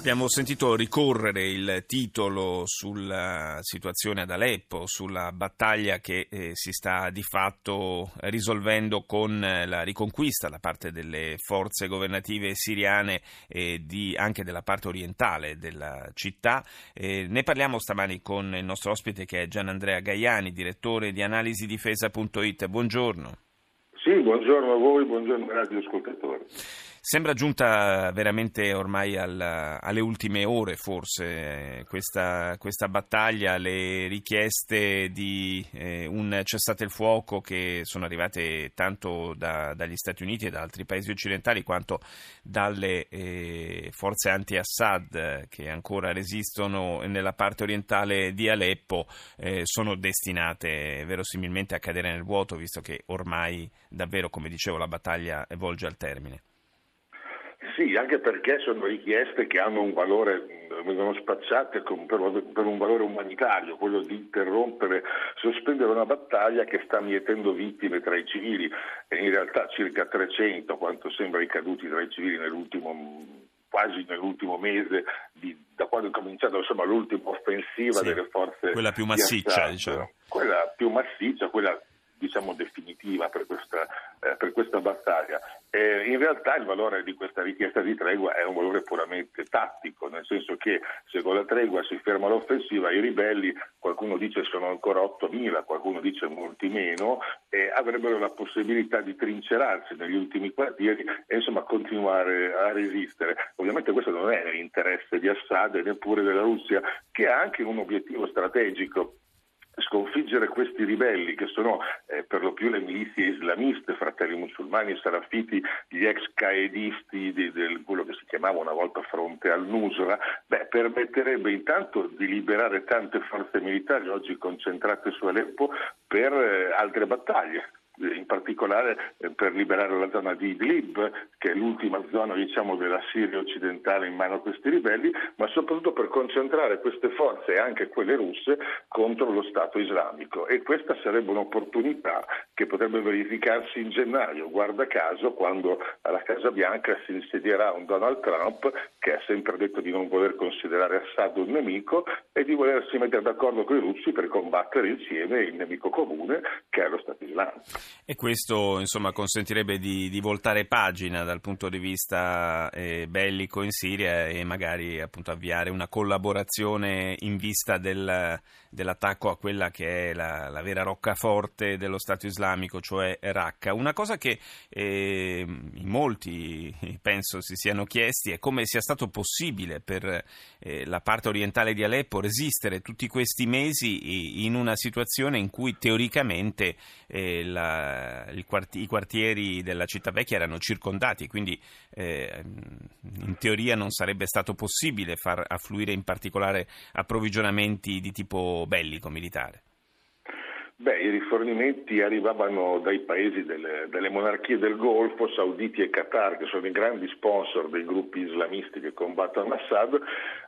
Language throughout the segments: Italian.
Abbiamo sentito ricorrere il titolo sulla situazione ad Aleppo, sulla battaglia che eh, si sta di fatto risolvendo con la riconquista da parte delle forze governative siriane e di, anche della parte orientale della città. Eh, ne parliamo stamani con il nostro ospite che è Gian Andrea Gaiani, direttore di analisidifesa.it. Buongiorno. Sì, buongiorno a voi, buongiorno ai radioascoltatori. Sembra giunta veramente ormai al, alle ultime ore forse questa, questa, battaglia, le richieste di eh, un cessate il fuoco che sono arrivate tanto da, dagli Stati Uniti e da altri paesi occidentali quanto dalle eh, forze anti-Assad che ancora resistono nella parte orientale di Aleppo eh, sono destinate verosimilmente a cadere nel vuoto visto che ormai davvero, come dicevo, la battaglia volge al termine. Sì, anche perché sono richieste che hanno un valore, vengono spacciate per un valore umanitario, quello di interrompere, sospendere una battaglia che sta mietendo vittime tra i civili, e in realtà circa 300, quanto sembra i caduti tra i civili nell'ultimo quasi nell'ultimo mese di, da quando è cominciata insomma, l'ultima offensiva sì, delle forze quella più massiccia di diciamo. quella più massiccia quella diciamo definitiva per questa, eh, per questa battaglia eh, in realtà il valore di questa richiesta di tregua è un valore puramente tattico, nel senso che se con la tregua si ferma l'offensiva, i ribelli, qualcuno dice sono ancora 8.000, qualcuno dice molti meno, eh, avrebbero la possibilità di trincerarsi negli ultimi quartieri e insomma continuare a resistere. Ovviamente questo non è l'interesse di Assad e neppure della Russia, che ha anche un obiettivo strategico sconfiggere questi ribelli che sono eh, per lo più le milizie islamiste, fratelli musulmani e salafiti, gli ex qaedisti di, di, quello che si chiamava una volta fronte al Nusra, beh, permetterebbe intanto di liberare tante forze militari oggi concentrate su Aleppo per eh, altre battaglie in particolare eh, per liberare la zona di Idlib, che è l'ultima zona diciamo, della Siria occidentale in mano a questi ribelli, ma soprattutto per concentrare queste forze, anche quelle russe, contro lo Stato islamico. E questa sarebbe un'opportunità che potrebbe verificarsi in gennaio, guarda caso, quando alla Casa Bianca si insedierà un Donald Trump che ha sempre detto di non voler considerare Assad un nemico e di volersi mettere d'accordo con i russi per combattere insieme il nemico comune che è lo Stato islamico. E questo insomma, consentirebbe di, di, voltare pagina dal punto di vista eh, bellico in Siria e magari appunto, avviare una collaborazione in vista del, dell'attacco a quella che è la, la, vera roccaforte dello Stato islamico, cioè Raqqa. Una cosa che eh, in molti penso si siano chiesti è come sia stato possibile per eh, la parte orientale di Aleppo resistere tutti questi mesi in una situazione in cui teoricamente eh, la, quarti- i quartieri della città vecchia erano circondati, quindi eh, in teoria non sarebbe stato possibile far affluire in particolare approvvigionamenti di tipo bellico, militare. Beh, i rifornimenti arrivavano dai paesi delle, delle, monarchie del Golfo, Sauditi e Qatar, che sono i grandi sponsor dei gruppi islamisti che combattono Assad,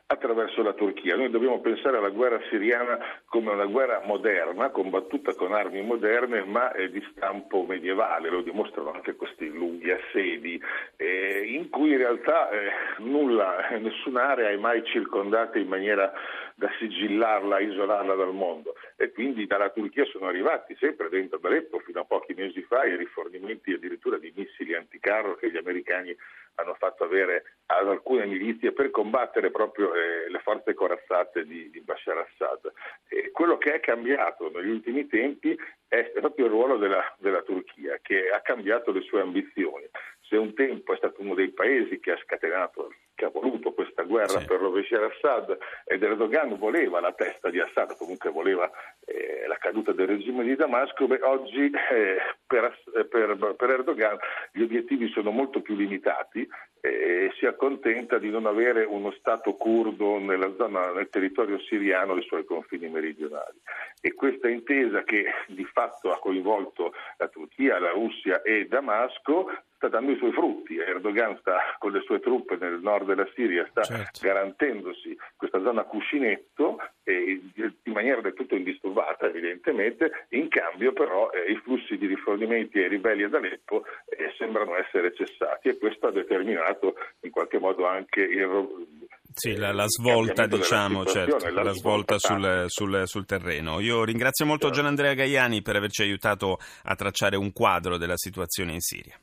attraverso la Turchia. Noi dobbiamo pensare alla guerra siriana come una guerra moderna, combattuta con armi moderne, ma di stampo medievale, lo dimostrano anche questi lunghi assedi, eh, in cui in realtà eh, nulla, nessun'area è mai circondata in maniera da sigillarla, isolarla dal mondo. E quindi dalla Turchia sono arrivati sempre dentro Aleppo fino a pochi mesi fa i rifornimenti addirittura di missili anticarro che gli americani hanno fatto avere ad alcune milizie per combattere proprio eh, le forze corazzate di, di Bashar Assad. E quello che è cambiato negli ultimi tempi è proprio il ruolo della, della Turchia, che ha cambiato le sue ambizioni. Se un tempo è stato uno dei paesi che ha scatenato che ha voluto questa guerra sì. per Bashar Assad ed Erdogan voleva la testa di Assad, comunque voleva eh, la caduta del regime di Damasco, beh, oggi eh, per, per, per, Erdogan gli obiettivi sono molto più limitati eh, si accontenta di non avere uno Stato curdo nella zona, nel territorio siriano dei suoi confini meridionali. E questa intesa che di fatto ha coinvolto la Turchia, la Russia e Damasco sta dando i suoi frutti. Erdogan sta con le sue truppe nel nord della Siria, sta certo. garantendosi questa zona cuscinetto eh, in maniera del tutto indisturbata evidentemente, in cambio però eh, i flussi di rifornimenti ai ribelli ad Aleppo eh, sembrano essere cessati e questo ha determinato in qualche modo anche il sì, la, la svolta, diciamo, certo, la, la svolta sul, sul, sul, terreno. Io ringrazio molto certo. Gian Andrea Gaiani per averci aiutato a tracciare un quadro della situazione in Siria.